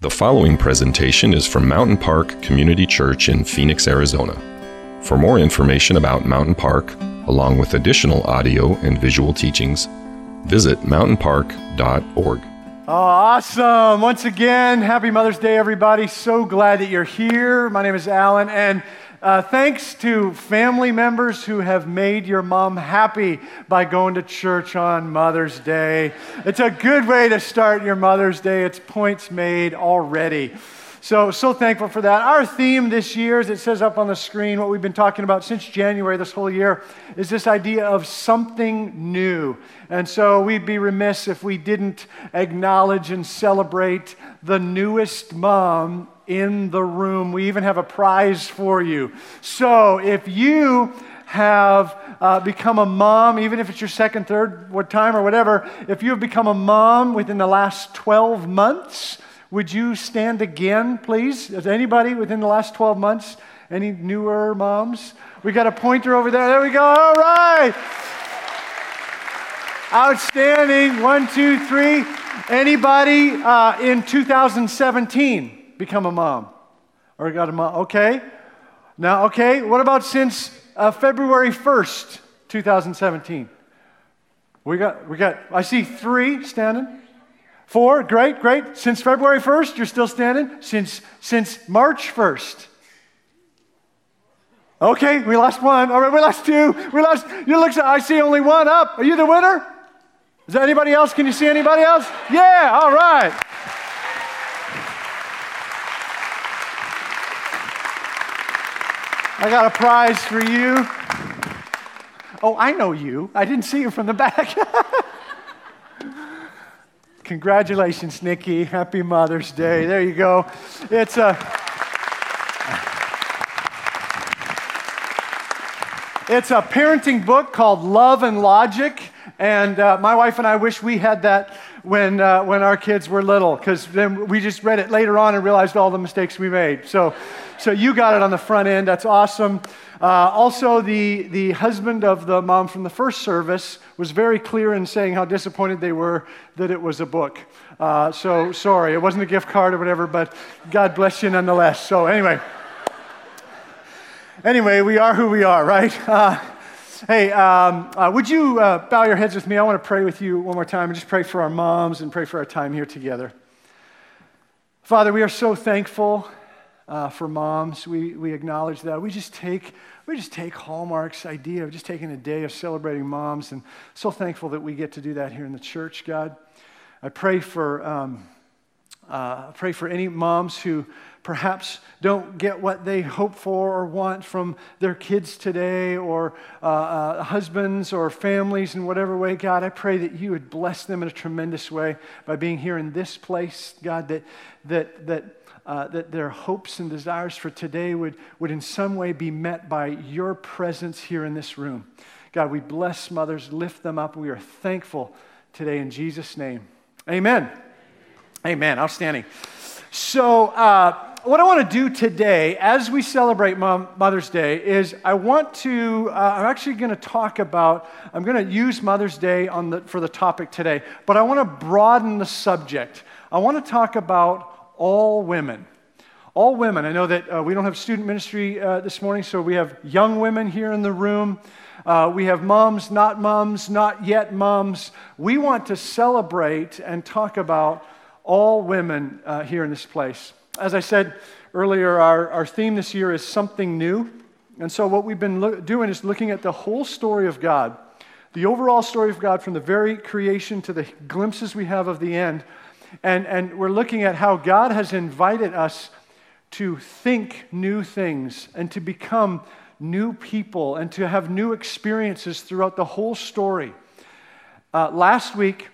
The following presentation is from Mountain Park Community Church in Phoenix, Arizona. For more information about Mountain Park, along with additional audio and visual teachings, visit mountainpark.org. Oh, awesome. Once again, happy Mother's Day, everybody. So glad that you're here. My name is Alan, and uh, thanks to family members who have made your mom happy by going to church on Mother's Day. It's a good way to start your Mother's Day. It's points made already. So, so thankful for that. Our theme this year, as it says up on the screen, what we've been talking about since January this whole year, is this idea of something new. And so we'd be remiss if we didn't acknowledge and celebrate the newest mom in the room. We even have a prize for you. So if you have uh, become a mom, even if it's your second, third what time or whatever, if you have become a mom within the last 12 months, would you stand again, please? Is anybody within the last 12 months? Any newer moms? We got a pointer over there. There we go. All right. Outstanding. One, two, three. Anybody uh, in 2017? Become a mom or got a mom. Okay. Now, okay, what about since uh, February 1st, 2017? We got, we got, I see three standing. Four, great, great. Since February 1st, you're still standing? Since, since March 1st. Okay, we lost one. All right, we lost two. We lost, you look, I see only one up. Are you the winner? Is there anybody else? Can you see anybody else? Yeah, all right. I got a prize for you. Oh, I know you. I didn't see you from the back. Congratulations, Nikki. Happy Mother's Day. There you go. It's a. It's a parenting book called Love and Logic. And uh, my wife and I wish we had that when, uh, when our kids were little, because then we just read it later on and realized all the mistakes we made. So, so you got it on the front end. That's awesome. Uh, also, the, the husband of the mom from the first service was very clear in saying how disappointed they were that it was a book. Uh, so sorry, it wasn't a gift card or whatever, but God bless you nonetheless. So anyway, anyway, we are who we are, right? Hey, um, uh, would you uh, bow your heads with me? I want to pray with you one more time and just pray for our moms and pray for our time here together. Father, we are so thankful uh, for moms. We, we acknowledge that. We just take we just take Hallmark's idea of just taking a day of celebrating moms, and so thankful that we get to do that here in the church. God, I pray for um, uh, pray for any moms who perhaps don't get what they hope for or want from their kids today, or uh, uh, husbands or families in whatever way, God, I pray that you would bless them in a tremendous way by being here in this place, God, that, that, that, uh, that their hopes and desires for today would, would in some way be met by your presence here in this room. God, we bless mothers, lift them up. We are thankful today in Jesus' name. Amen. Amen. Outstanding. So, uh, what I want to do today, as we celebrate Mom, Mother's Day, is I want to, uh, I'm actually going to talk about, I'm going to use Mother's Day on the, for the topic today, but I want to broaden the subject. I want to talk about all women. All women. I know that uh, we don't have student ministry uh, this morning, so we have young women here in the room. Uh, we have moms, not moms, not yet moms. We want to celebrate and talk about all women uh, here in this place. As I said earlier, our, our theme this year is something new. And so, what we've been lo- doing is looking at the whole story of God, the overall story of God from the very creation to the glimpses we have of the end. And, and we're looking at how God has invited us to think new things and to become new people and to have new experiences throughout the whole story. Uh, last week,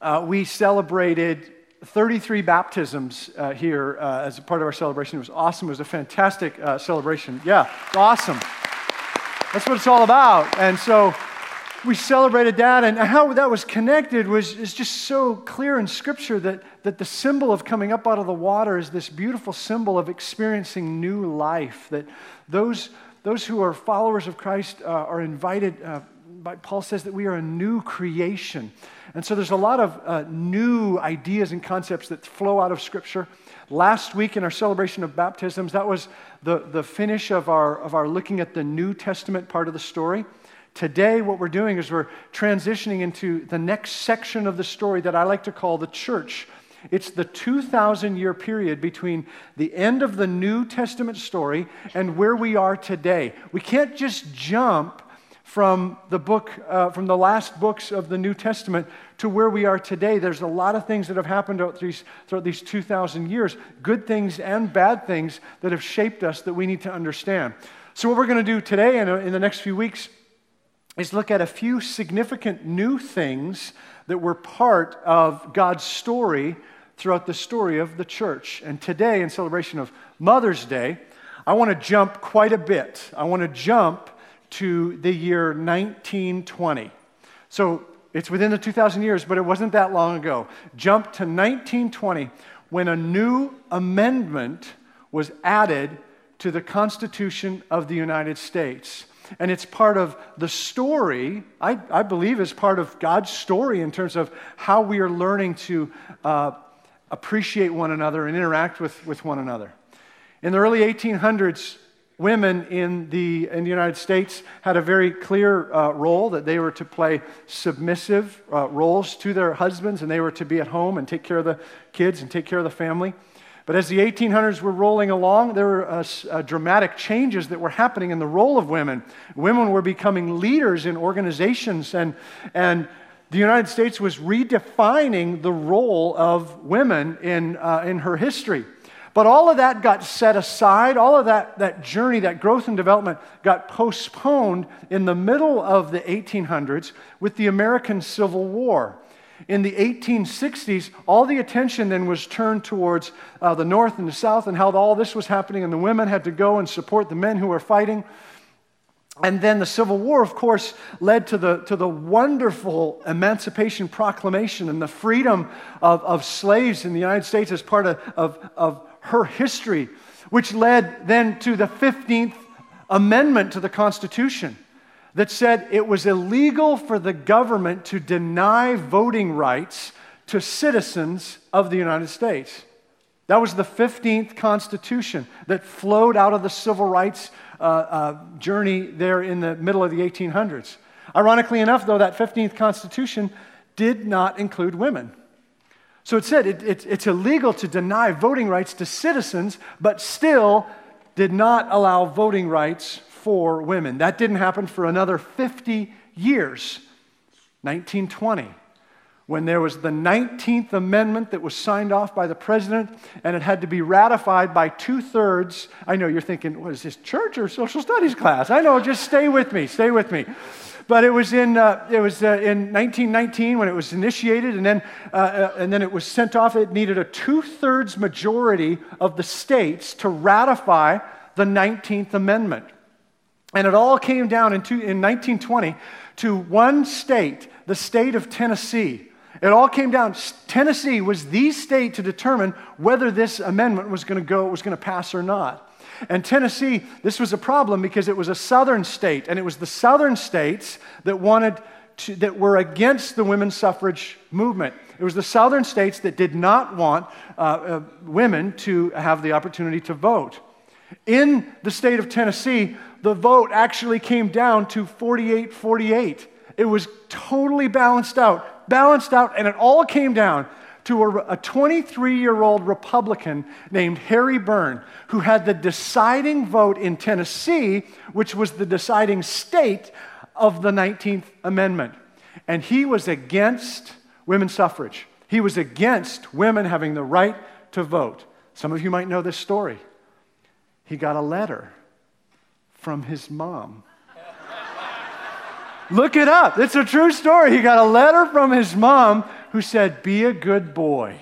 uh, we celebrated 33 baptisms uh, here uh, as a part of our celebration. It was awesome. It was a fantastic uh, celebration. Yeah, awesome. That's what it's all about. And so we celebrated that, and how that was connected was is just so clear in Scripture that, that the symbol of coming up out of the water is this beautiful symbol of experiencing new life. That those, those who are followers of Christ uh, are invited uh, Paul says that we are a new creation. And so there's a lot of uh, new ideas and concepts that flow out of Scripture. Last week in our celebration of baptisms, that was the, the finish of our, of our looking at the New Testament part of the story. Today, what we're doing is we're transitioning into the next section of the story that I like to call the church. It's the 2,000 year period between the end of the New Testament story and where we are today. We can't just jump from the book, uh, from the last books of the New Testament to where we are today. There's a lot of things that have happened throughout these, throughout these 2,000 years, good things and bad things that have shaped us that we need to understand. So, what we're going to do today and in the next few weeks is look at a few significant new things that were part of God's story throughout the story of the church. And today, in celebration of Mother's Day, I want to jump quite a bit. I want to jump to the year 1920. So it's within the 2,000 years, but it wasn't that long ago. Jump to 1920 when a new amendment was added to the Constitution of the United States. And it's part of the story, I, I believe, is part of God's story in terms of how we are learning to uh, appreciate one another and interact with, with one another. In the early 1800s, women in the, in the United States had a very clear uh, role that they were to play submissive uh, roles to their husbands and they were to be at home and take care of the kids and take care of the family. But as the 1800s were rolling along, there were uh, uh, dramatic changes that were happening in the role of women. Women were becoming leaders in organizations, and, and the United States was redefining the role of women in, uh, in her history. But all of that got set aside. All of that, that journey, that growth and development got postponed in the middle of the 1800s with the American Civil War. In the 1860s, all the attention then was turned towards uh, the North and the South and how all this was happening, and the women had to go and support the men who were fighting. And then the Civil War, of course, led to the, to the wonderful Emancipation Proclamation and the freedom of, of slaves in the United States as part of, of, of her history, which led then to the 15th Amendment to the Constitution that said it was illegal for the government to deny voting rights to citizens of the United States. That was the 15th Constitution that flowed out of the civil rights uh, uh, journey there in the middle of the 1800s. Ironically enough, though, that 15th Constitution did not include women. So it said it, it, it's illegal to deny voting rights to citizens, but still did not allow voting rights for women. That didn't happen for another 50 years. 1920, when there was the 19th Amendment that was signed off by the president, and it had to be ratified by two thirds. I know you're thinking, what is this, church or social studies class? I know, just stay with me, stay with me. But it was in, uh, it was, uh, in 1919 when it was initiated, and then, uh, uh, and then it was sent off. It needed a two thirds majority of the states to ratify the 19th Amendment. And it all came down in, two, in 1920 to one state, the state of Tennessee. It all came down. Tennessee was the state to determine whether this amendment was going to go, was going to pass or not. And Tennessee, this was a problem because it was a southern state, and it was the southern states that wanted to, that were against the women's suffrage movement. It was the southern states that did not want uh, uh, women to have the opportunity to vote. In the state of Tennessee, the vote actually came down to 48 48. It was totally balanced out, balanced out, and it all came down to a 23 year old Republican named Harry Burn, who had the deciding vote in Tennessee, which was the deciding state of the 19th Amendment. And he was against women's suffrage, he was against women having the right to vote. Some of you might know this story. He got a letter from his mom. Look it up. It's a true story. He got a letter from his mom who said, Be a good boy.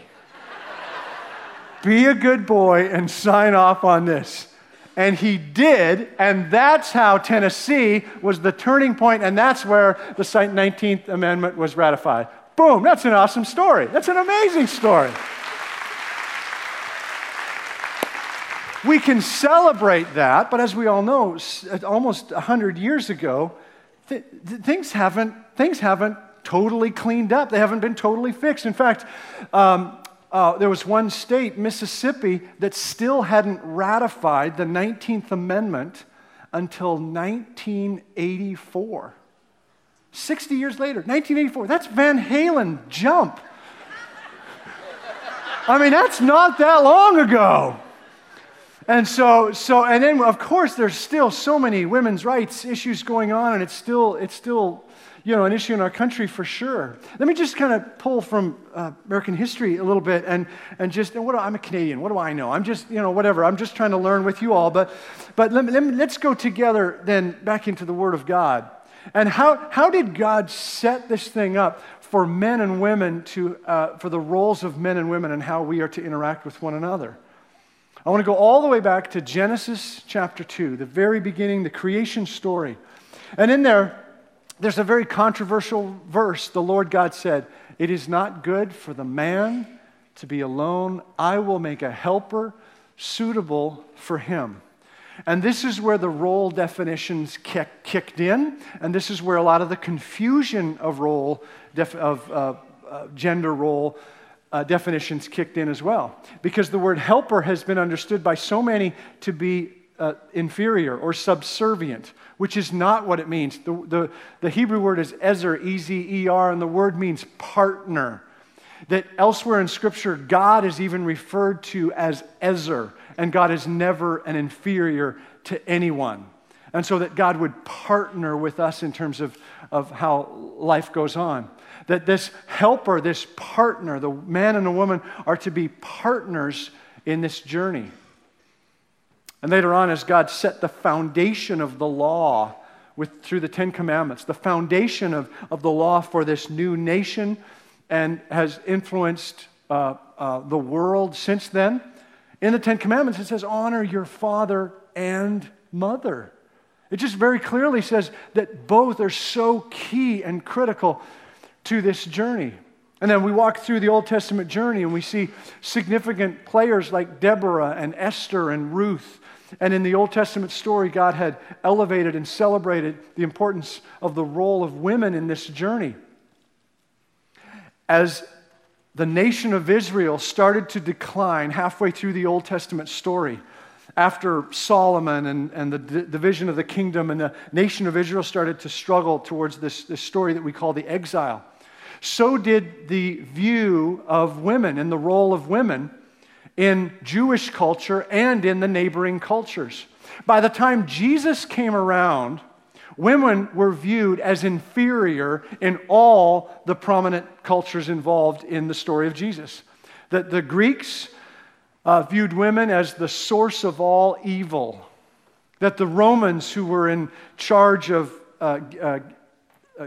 Be a good boy and sign off on this. And he did, and that's how Tennessee was the turning point, and that's where the 19th Amendment was ratified. Boom, that's an awesome story. That's an amazing story. We can celebrate that, but as we all know, almost 100 years ago, th- th- things, haven't, things haven't totally cleaned up. They haven't been totally fixed. In fact, um, uh, there was one state, Mississippi, that still hadn't ratified the 19th Amendment until 1984. 60 years later, 1984. That's Van Halen jump. I mean, that's not that long ago. And so, so, and then of course, there's still so many women's rights issues going on, and it's still, it's still, you know, an issue in our country for sure. Let me just kind of pull from uh, American history a little bit, and and just, and what I'm a Canadian. What do I know? I'm just, you know, whatever. I'm just trying to learn with you all. But, but let, let let's go together then back into the Word of God. And how, how did God set this thing up for men and women to, uh, for the roles of men and women and how we are to interact with one another? I want to go all the way back to Genesis chapter 2, the very beginning, the creation story. And in there, there's a very controversial verse. The Lord God said, It is not good for the man to be alone. I will make a helper suitable for him. And this is where the role definitions kick, kicked in, and this is where a lot of the confusion of role, def, of uh, uh, gender role uh, definitions kicked in as well. Because the word helper has been understood by so many to be uh, inferior or subservient, which is not what it means. The, the, the Hebrew word is ezer, E Z E R, and the word means partner. That elsewhere in Scripture, God is even referred to as ezer, and God is never an inferior to anyone. And so that God would partner with us in terms of, of how life goes on that this helper, this partner, the man and the woman are to be partners in this journey. And later on, as God set the foundation of the law with, through the Ten Commandments, the foundation of, of the law for this new nation, and has influenced uh, uh, the world since then, in the Ten Commandments, it says, honor your father and mother. It just very clearly says that both are so key and critical to this journey. And then we walk through the Old Testament journey and we see significant players like Deborah and Esther and Ruth. And in the Old Testament story, God had elevated and celebrated the importance of the role of women in this journey. As the nation of Israel started to decline halfway through the Old Testament story, after Solomon and, and the d- division of the kingdom, and the nation of Israel started to struggle towards this, this story that we call the exile so did the view of women and the role of women in Jewish culture and in the neighboring cultures. By the time Jesus came around, women were viewed as inferior in all the prominent cultures involved in the story of Jesus. That the Greeks uh, viewed women as the source of all evil. That the Romans, who were in charge of uh, uh,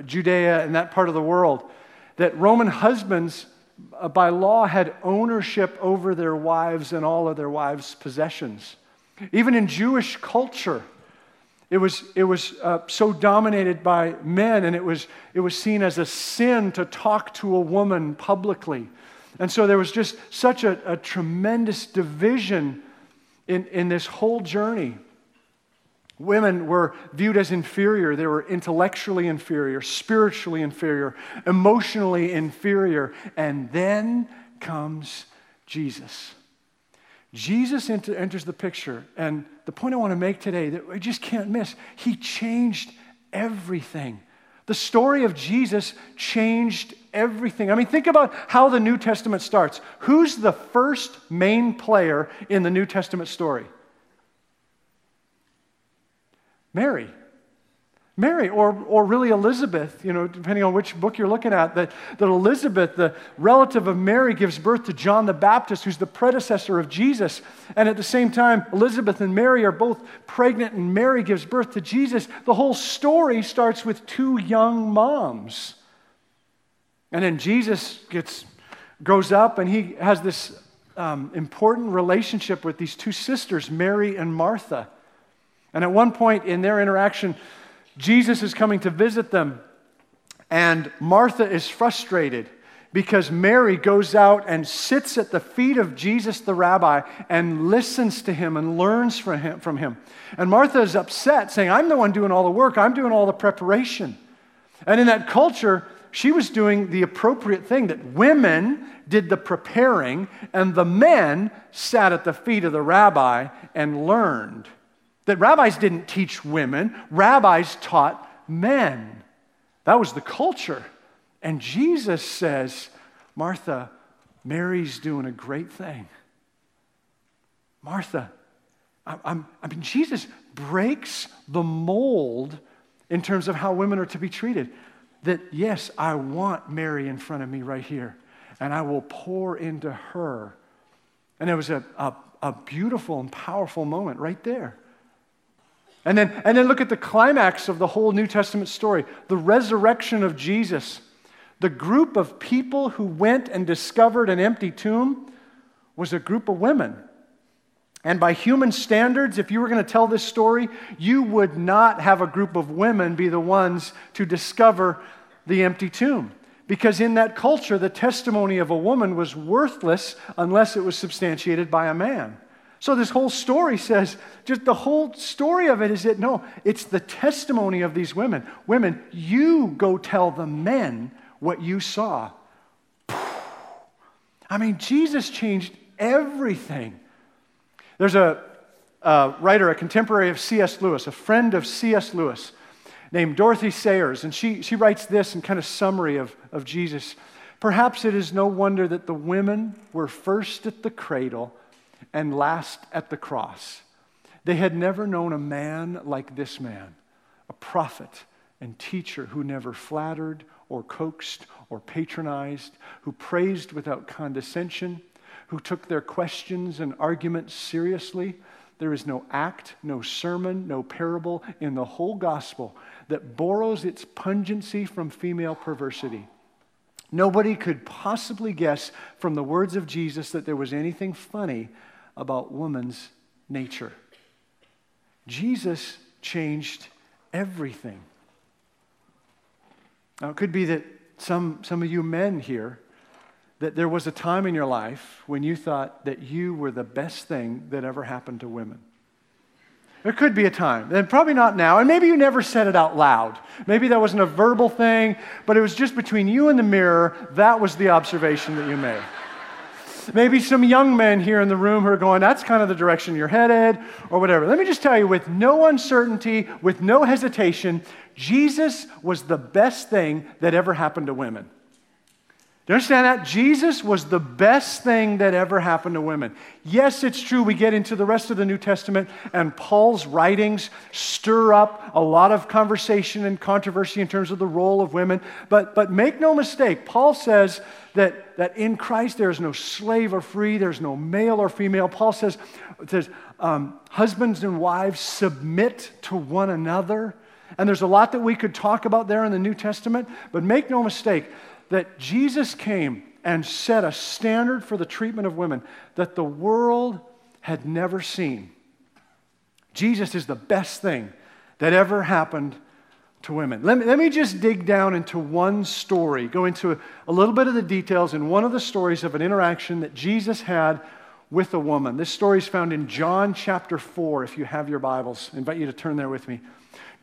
Judea and that part of the world, that Roman husbands, uh, by law, had ownership over their wives and all of their wives' possessions. Even in Jewish culture, it was, it was uh, so dominated by men, and it was, it was seen as a sin to talk to a woman publicly. And so there was just such a, a tremendous division in, in this whole journey. Women were viewed as inferior. They were intellectually inferior, spiritually inferior, emotionally inferior. And then comes Jesus. Jesus enters the picture. And the point I want to make today that we just can't miss, he changed everything. The story of Jesus changed everything. I mean, think about how the New Testament starts. Who's the first main player in the New Testament story? Mary. Mary, or, or really Elizabeth, you know, depending on which book you're looking at, that, that Elizabeth, the relative of Mary, gives birth to John the Baptist, who's the predecessor of Jesus. And at the same time, Elizabeth and Mary are both pregnant, and Mary gives birth to Jesus. The whole story starts with two young moms. And then Jesus gets, grows up, and he has this um, important relationship with these two sisters, Mary and Martha. And at one point in their interaction, Jesus is coming to visit them, and Martha is frustrated. because Mary goes out and sits at the feet of Jesus the rabbi and listens to him and learns from him. From him. And Martha is upset, saying, I'm the one doing all the work, I'm doing all the preparation. And in that culture, she was doing the appropriate thing that women did the preparing and the men sat at the feet of the rabbi and learned. That rabbis didn't teach women, rabbis taught men. That was the culture. And Jesus says, Martha, Mary's doing a great thing. Martha, I, I'm, I mean, Jesus breaks the mold in terms of how women are to be treated. That, yes, I want Mary in front of me right here, and I will pour into her. And it was a, a, a beautiful and powerful moment right there. And then, and then look at the climax of the whole New Testament story the resurrection of Jesus. The group of people who went and discovered an empty tomb was a group of women. And by human standards, if you were going to tell this story, you would not have a group of women be the ones to discover the empty tomb. Because in that culture, the testimony of a woman was worthless unless it was substantiated by a man. So, this whole story says, just the whole story of it is that no, it's the testimony of these women. Women, you go tell the men what you saw. I mean, Jesus changed everything. There's a, a writer, a contemporary of C.S. Lewis, a friend of C.S. Lewis, named Dorothy Sayers, and she, she writes this in kind of summary of, of Jesus. Perhaps it is no wonder that the women were first at the cradle and last at the cross. They had never known a man like this man, a prophet and teacher who never flattered or coaxed or patronized, who praised without condescension, who took their questions and arguments seriously. There is no act, no sermon, no parable in the whole gospel that borrows its pungency from female perversity. Nobody could possibly guess from the words of Jesus that there was anything funny about woman's nature. Jesus changed everything. Now, it could be that some, some of you men here, that there was a time in your life when you thought that you were the best thing that ever happened to women. There could be a time, and probably not now, and maybe you never said it out loud. Maybe that wasn't a verbal thing, but it was just between you and the mirror. That was the observation that you made. Maybe some young men here in the room who are going, that's kind of the direction you're headed, or whatever. Let me just tell you, with no uncertainty, with no hesitation, Jesus was the best thing that ever happened to women. Do you understand that? Jesus was the best thing that ever happened to women. Yes, it's true. We get into the rest of the New Testament, and Paul's writings stir up a lot of conversation and controversy in terms of the role of women. But, but make no mistake, Paul says that, that in Christ there is no slave or free, there's no male or female. Paul says, says um, husbands and wives submit to one another. And there's a lot that we could talk about there in the New Testament, but make no mistake that Jesus came and set a standard for the treatment of women that the world had never seen. Jesus is the best thing that ever happened to women. Let me, let me just dig down into one story, go into a, a little bit of the details in one of the stories of an interaction that Jesus had with a woman. This story is found in John chapter 4, if you have your Bibles. I invite you to turn there with me.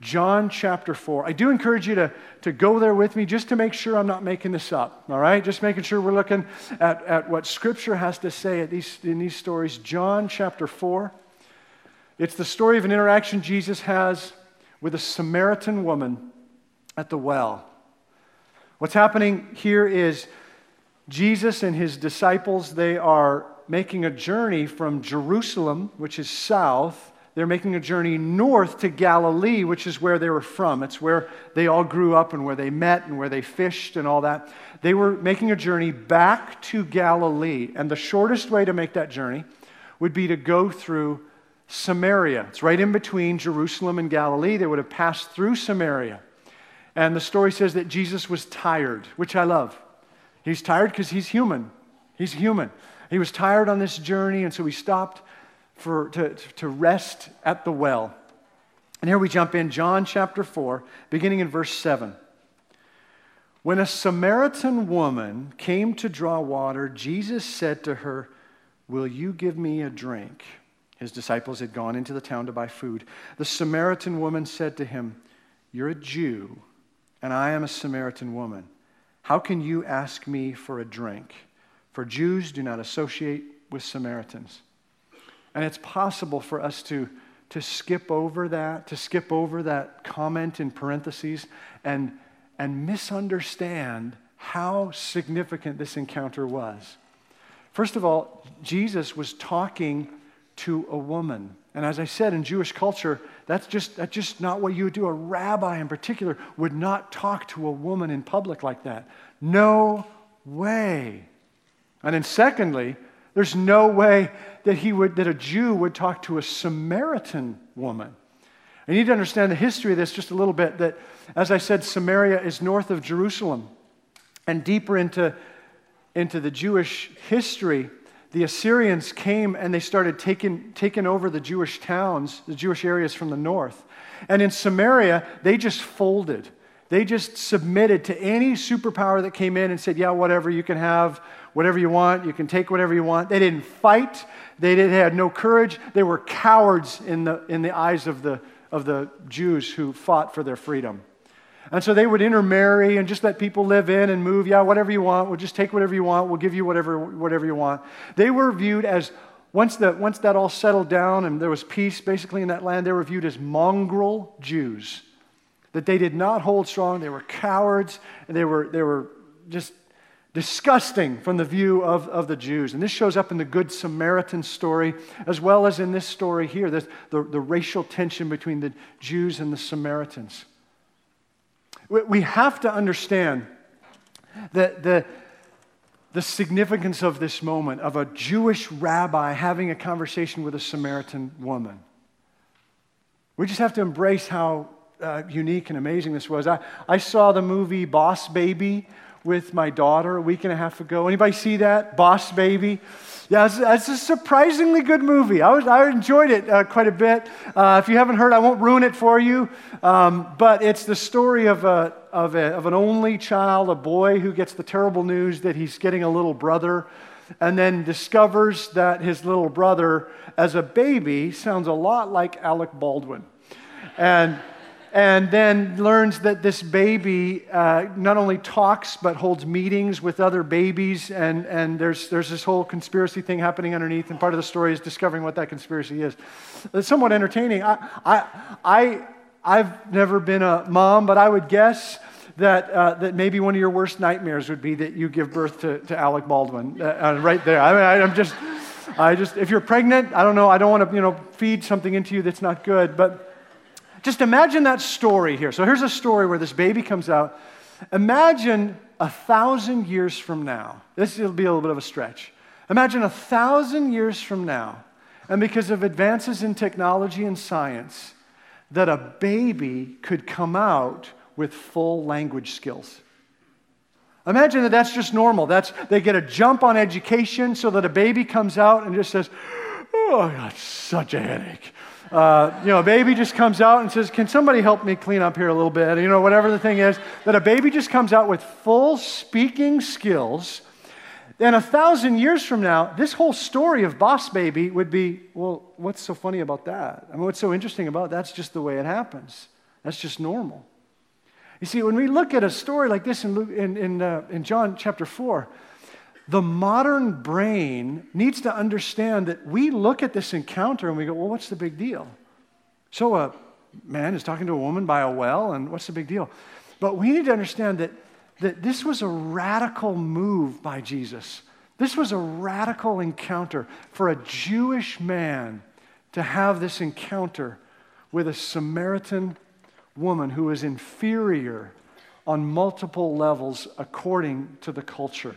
John chapter 4. I do encourage you to, to go there with me just to make sure I'm not making this up, all right? Just making sure we're looking at, at what Scripture has to say at these, in these stories. John chapter 4. It's the story of an interaction Jesus has with a Samaritan woman at the well. What's happening here is Jesus and his disciples, they are making a journey from Jerusalem, which is south, they're making a journey north to Galilee, which is where they were from. It's where they all grew up and where they met and where they fished and all that. They were making a journey back to Galilee. And the shortest way to make that journey would be to go through Samaria. It's right in between Jerusalem and Galilee. They would have passed through Samaria. And the story says that Jesus was tired, which I love. He's tired because he's human. He's human. He was tired on this journey, and so he stopped for, to, to rest at the well. And here we jump in, John chapter 4, beginning in verse 7. When a Samaritan woman came to draw water, Jesus said to her, Will you give me a drink? His disciples had gone into the town to buy food. The Samaritan woman said to him, You're a Jew, and I am a Samaritan woman. How can you ask me for a drink? For Jews do not associate with Samaritans. And it's possible for us to, to skip over that, to skip over that comment in parentheses and, and misunderstand how significant this encounter was. First of all, Jesus was talking to a woman. And as I said, in Jewish culture, that's just, that's just not what you would do. A rabbi in particular would not talk to a woman in public like that. No way. And then, secondly, there's no way that, he would, that a Jew would talk to a Samaritan woman. You need to understand the history of this just a little bit that, as I said, Samaria is north of Jerusalem. And deeper into, into the Jewish history, the Assyrians came and they started taking, taking over the Jewish towns, the Jewish areas from the north. And in Samaria, they just folded. They just submitted to any superpower that came in and said, Yeah, whatever, you can have whatever you want, you can take whatever you want. They didn't fight, they, did, they had no courage. They were cowards in the, in the eyes of the, of the Jews who fought for their freedom. And so they would intermarry and just let people live in and move. Yeah, whatever you want. We'll just take whatever you want. We'll give you whatever, whatever you want. They were viewed as, once, the, once that all settled down and there was peace basically in that land, they were viewed as mongrel Jews. That they did not hold strong. They were cowards. And they were, they were just disgusting from the view of, of the Jews. And this shows up in the Good Samaritan story, as well as in this story here, the, the, the racial tension between the Jews and the Samaritans. We have to understand that the, the significance of this moment of a Jewish rabbi having a conversation with a Samaritan woman. We just have to embrace how uh, unique and amazing this was. I, I saw the movie Boss Baby with my daughter a week and a half ago. Anybody see that? Boss Baby? Yeah, it's, it's a surprisingly good movie. I, was, I enjoyed it uh, quite a bit. Uh, if you haven't heard, I won't ruin it for you. Um, but it's the story of, a, of, a, of an only child, a boy who gets the terrible news that he's getting a little brother and then discovers that his little brother, as a baby, sounds a lot like Alec Baldwin. And and then learns that this baby uh, not only talks but holds meetings with other babies. And, and there's, there's this whole conspiracy thing happening underneath. And part of the story is discovering what that conspiracy is. It's somewhat entertaining. I, I, I, i've never been a mom but i would guess that, uh, that maybe one of your worst nightmares would be that you give birth to, to alec baldwin uh, uh right there. I mean I, i'm just i just if you're pregnant i don't know. I don't want to you know feed something into you that's not good. But just imagine that story here. So here's a story where this baby comes out. Imagine a thousand years from now. This will be a little bit of a stretch. Imagine a thousand years from now, and because of advances in technology and science, that a baby could come out with full language skills. Imagine that that's just normal. That's, they get a jump on education so that a baby comes out and just says, Oh, I got such a headache. Uh, you know, a baby just comes out and says, Can somebody help me clean up here a little bit? You know, whatever the thing is, that a baby just comes out with full speaking skills. Then a thousand years from now, this whole story of Boss Baby would be, well, what's so funny about that? I mean, what's so interesting about it? that's just the way it happens. That's just normal. You see, when we look at a story like this in, Luke, in, in, uh, in John chapter 4, the modern brain needs to understand that we look at this encounter and we go, well, what's the big deal? So a man is talking to a woman by a well, and what's the big deal? But we need to understand that, that this was a radical move by Jesus. This was a radical encounter for a Jewish man to have this encounter with a Samaritan woman who is inferior on multiple levels according to the culture.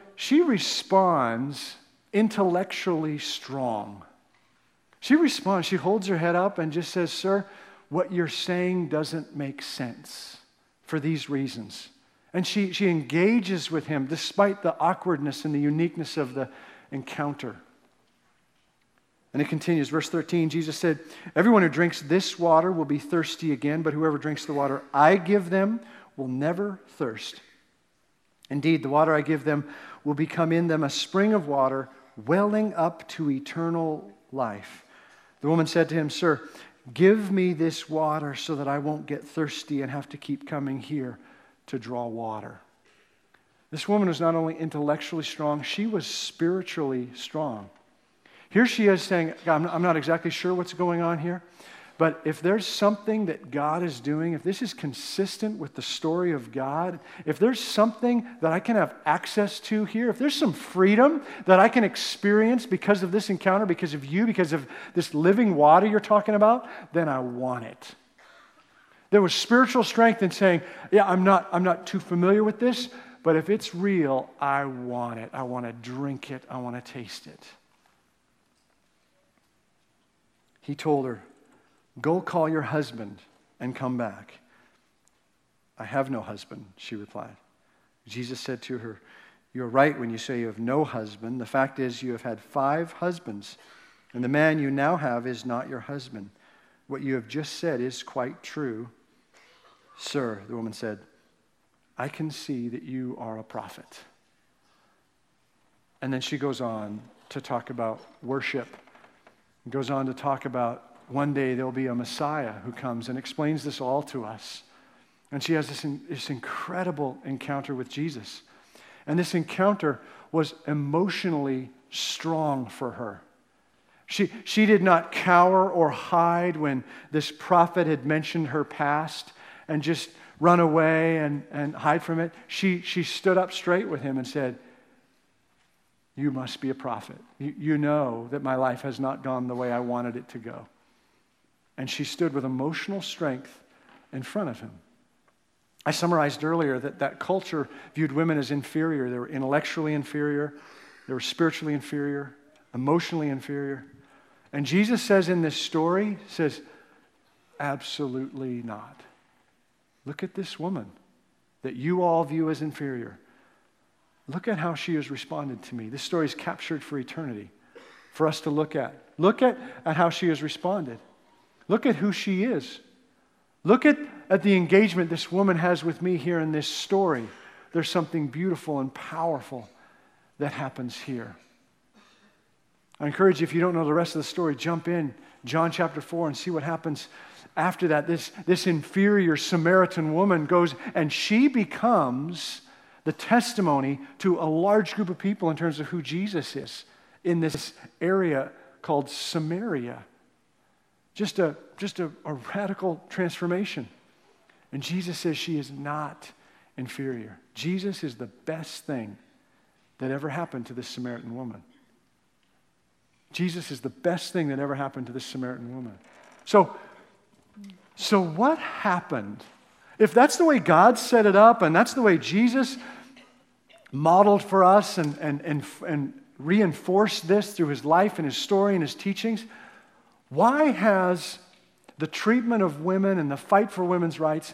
she responds intellectually strong. She responds, she holds her head up and just says, Sir, what you're saying doesn't make sense for these reasons. And she, she engages with him despite the awkwardness and the uniqueness of the encounter. And it continues, verse 13 Jesus said, Everyone who drinks this water will be thirsty again, but whoever drinks the water I give them will never thirst. Indeed, the water I give them will become in them a spring of water welling up to eternal life. The woman said to him, Sir, give me this water so that I won't get thirsty and have to keep coming here to draw water. This woman was not only intellectually strong, she was spiritually strong. Here she is saying, I'm not exactly sure what's going on here, but if there's something that God is doing, if this is consistent with the story of God, if there's something that I can have access to here, if there's some freedom that I can experience because of this encounter, because of you, because of this living water you're talking about, then I want it. There was spiritual strength in saying, Yeah, I'm not, I'm not too familiar with this, but if it's real, I want it. I want to drink it. I want to taste it. He told her, Go call your husband and come back. I have no husband, she replied. Jesus said to her, You're right when you say you have no husband. The fact is, you have had five husbands, and the man you now have is not your husband. What you have just said is quite true. Sir, the woman said, I can see that you are a prophet. And then she goes on to talk about worship goes on to talk about one day there'll be a Messiah who comes and explains this all to us. And she has this, this incredible encounter with Jesus. And this encounter was emotionally strong for her. She, she did not cower or hide when this prophet had mentioned her past and just run away and, and hide from it. She, she stood up straight with him and said, you must be a prophet. You, you know that my life has not gone the way I wanted it to go. And she stood with emotional strength in front of him. I summarized earlier that that culture viewed women as inferior. They were intellectually inferior, they were spiritually inferior, emotionally inferior. And Jesus says in this story, says, absolutely not. Look at this woman that you all view as inferior. Look at how she has responded to me. This story is captured for eternity for us to look at. Look at, at how she has responded. Look at who she is. Look at, at the engagement this woman has with me here in this story. There's something beautiful and powerful that happens here. I encourage you, if you don't know the rest of the story, jump in John chapter 4 and see what happens after that. This, this inferior Samaritan woman goes and she becomes the testimony to a large group of people in terms of who Jesus is in this area called Samaria. Just a, just a, a radical transformation. And Jesus says she is not inferior. Jesus is the best thing that ever happened to this Samaritan woman. Jesus is the best thing that ever happened to this Samaritan woman. So, so what happened if that's the way God set it up and that's the way Jesus modeled for us and, and, and, and reinforced this through his life and his story and his teachings, why has the treatment of women and the fight for women's rights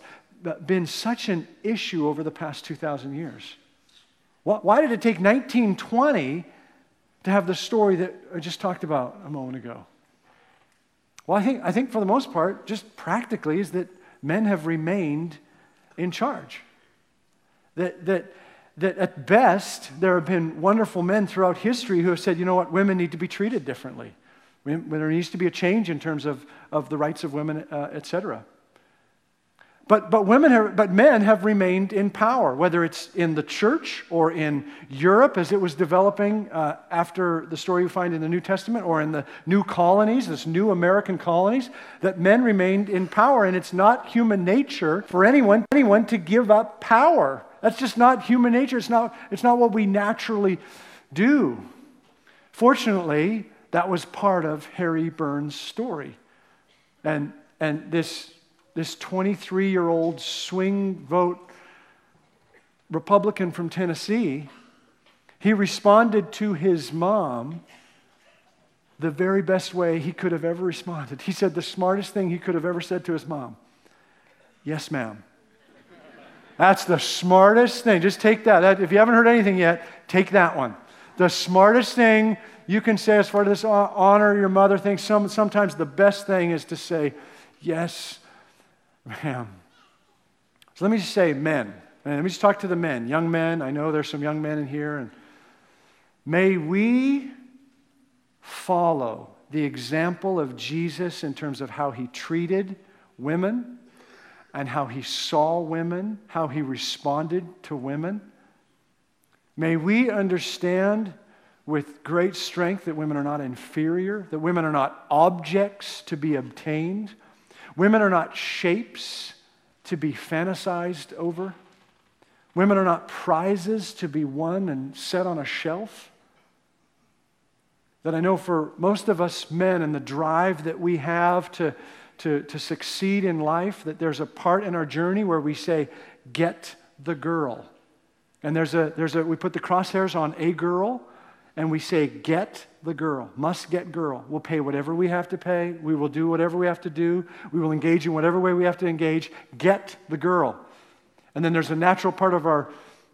been such an issue over the past 2,000 years? Why did it take 1920 to have the story that I just talked about a moment ago? Well, I think, I think for the most part, just practically, is that men have remained in charge. That, that, that at best, there have been wonderful men throughout history who have said, you know what, women need to be treated differently. There needs to be a change in terms of, of the rights of women, uh, et cetera. But, but, women have, but men have remained in power, whether it's in the church or in Europe as it was developing uh, after the story you find in the New Testament or in the new colonies, this new American colonies, that men remained in power. And it's not human nature for anyone, anyone to give up power. That's just not human nature. It's not, it's not what we naturally do. Fortunately, that was part of Harry Burns' story. And, and this this 23 year old swing vote Republican from Tennessee, he responded to his mom the very best way he could have ever responded. He said the smartest thing he could have ever said to his mom Yes, ma'am. That's the smartest thing. Just take that. that. If you haven't heard anything yet, take that one. The smartest thing you can say as far as this honor your mother thing, some, sometimes the best thing is to say, Yes, ma'am. So let me just say, men. Let me just talk to the men, young men. I know there's some young men in here. And may we follow the example of Jesus in terms of how he treated women and how he saw women, how he responded to women. May we understand with great strength that women are not inferior, that women are not objects to be obtained, women are not shapes to be fantasized over, women are not prizes to be won and set on a shelf that I know for most of us men and the drive that we have to, to, to succeed in life, that there's a part in our journey where we say, get the girl. And there's a, there's a, we put the crosshairs on a girl and we say, get the girl, must get girl. We'll pay whatever we have to pay. We will do whatever we have to do. We will engage in whatever way we have to engage. Get the girl. And then there's a natural part of our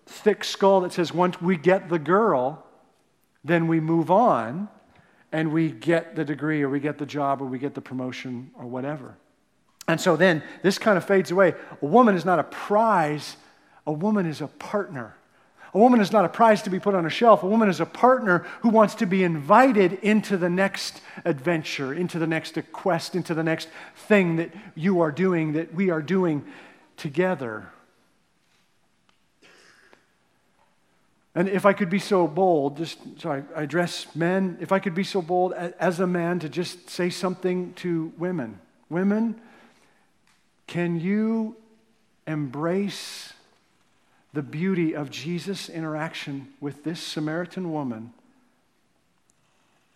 thick skull that says, once we get the girl, then we move on and we get the degree or we get the job or we get the promotion or whatever. And so then this kind of fades away. A woman is not a prize, a woman is a partner. A woman is not a prize to be put on a shelf. A woman is a partner who wants to be invited into the next adventure, into the next quest, into the next thing that you are doing, that we are doing together. And if I could be so bold, just so I, I address men, if I could be so bold as a man to just say something to women. Women, can you embrace the beauty of Jesus' interaction with this Samaritan woman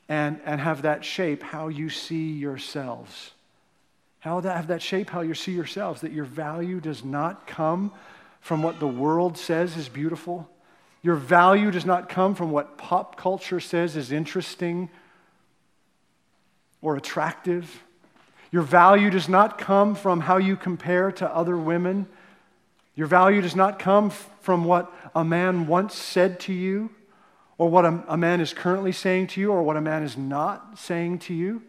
and, and have that shape how you see yourselves? How that, have that shape how you see yourselves, that your value does not come from what the world says is beautiful your value does not come from what pop culture says is interesting or attractive. Your value does not come from how you compare to other women. Your value does not come from what a man once said to you, or what a, a, man is currently saying to you, or what a man is not saying to you.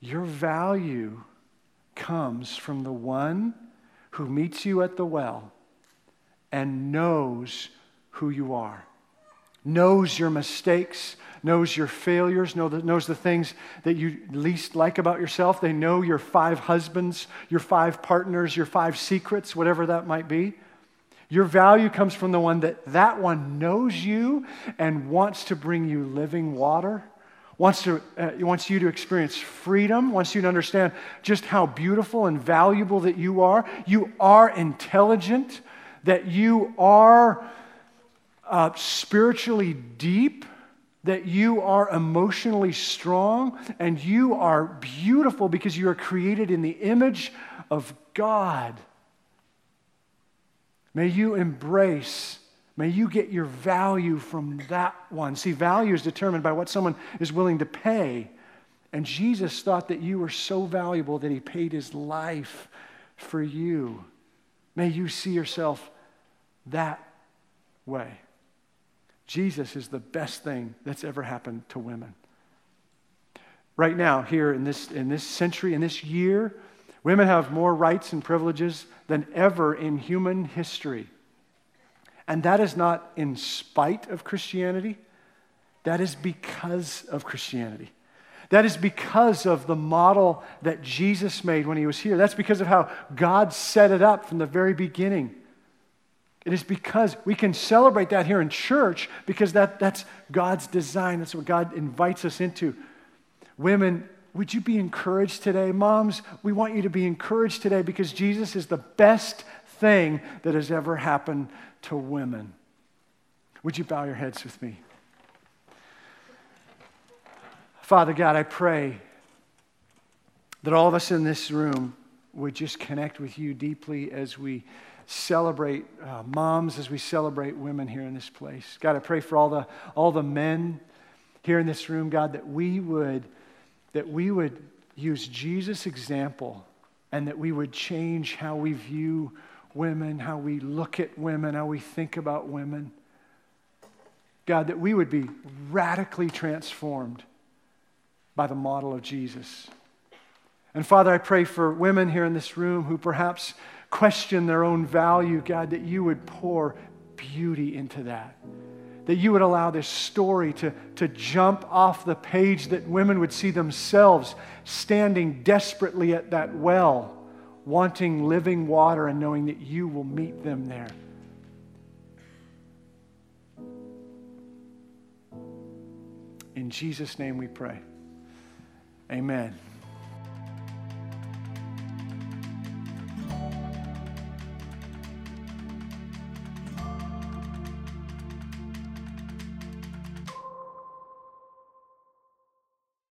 Your value comes from the one who meets you at the well and knows who you are, knows your mistakes, knows your failures, knows the things that you least like about yourself. They know your five husbands, your five partners, your five secrets, whatever that might be. Your value comes from the one that that one knows you and wants to bring you living water, wants, to, uh, wants you to experience freedom, wants you to understand just how beautiful and valuable that you are. You are intelligent, that you are uh, spiritually deep, that you are emotionally strong, and you are beautiful because you are created in the image of God. May you embrace, may you get your value from that one. See, value is determined by what someone is willing to pay. And Jesus thought that you were so valuable that he paid his life for you. May you see yourself that way. Jesus is the best thing that's ever happened to women. Right now, here in this, in this century, in this year, women have more rights and privileges than ever in human history. And that is not in spite of Christianity, that is because of Christianity. That is because of the model that Jesus made when he was here. That's because of how God set it up from the very beginning. It is because we can celebrate that here in church because that, that's God's design. That's what God invites us into. Women, would you be encouraged today? Moms, we want you to be encouraged today because Jesus is the best thing that has ever happened to women. Would you bow your heads with me? Father God, I pray that all of us in this room would just connect with you deeply as we celebrate uh, moms, as we celebrate women here in this place. God, I pray for all the, all the men here in this room, God, that we would, that we would use Jesus' example and that we would change how we view women, how we look at women, how we think about women. God, that we would be radically transformed by the model of Jesus. And Father, I pray for women here in this room who perhaps question their own value, God, that you would pour beauty into that. That you would allow this story to, to jump off the page, that women would see themselves standing desperately at that well, wanting living water and knowing that you will meet them there. In Jesus' name we pray. Amen.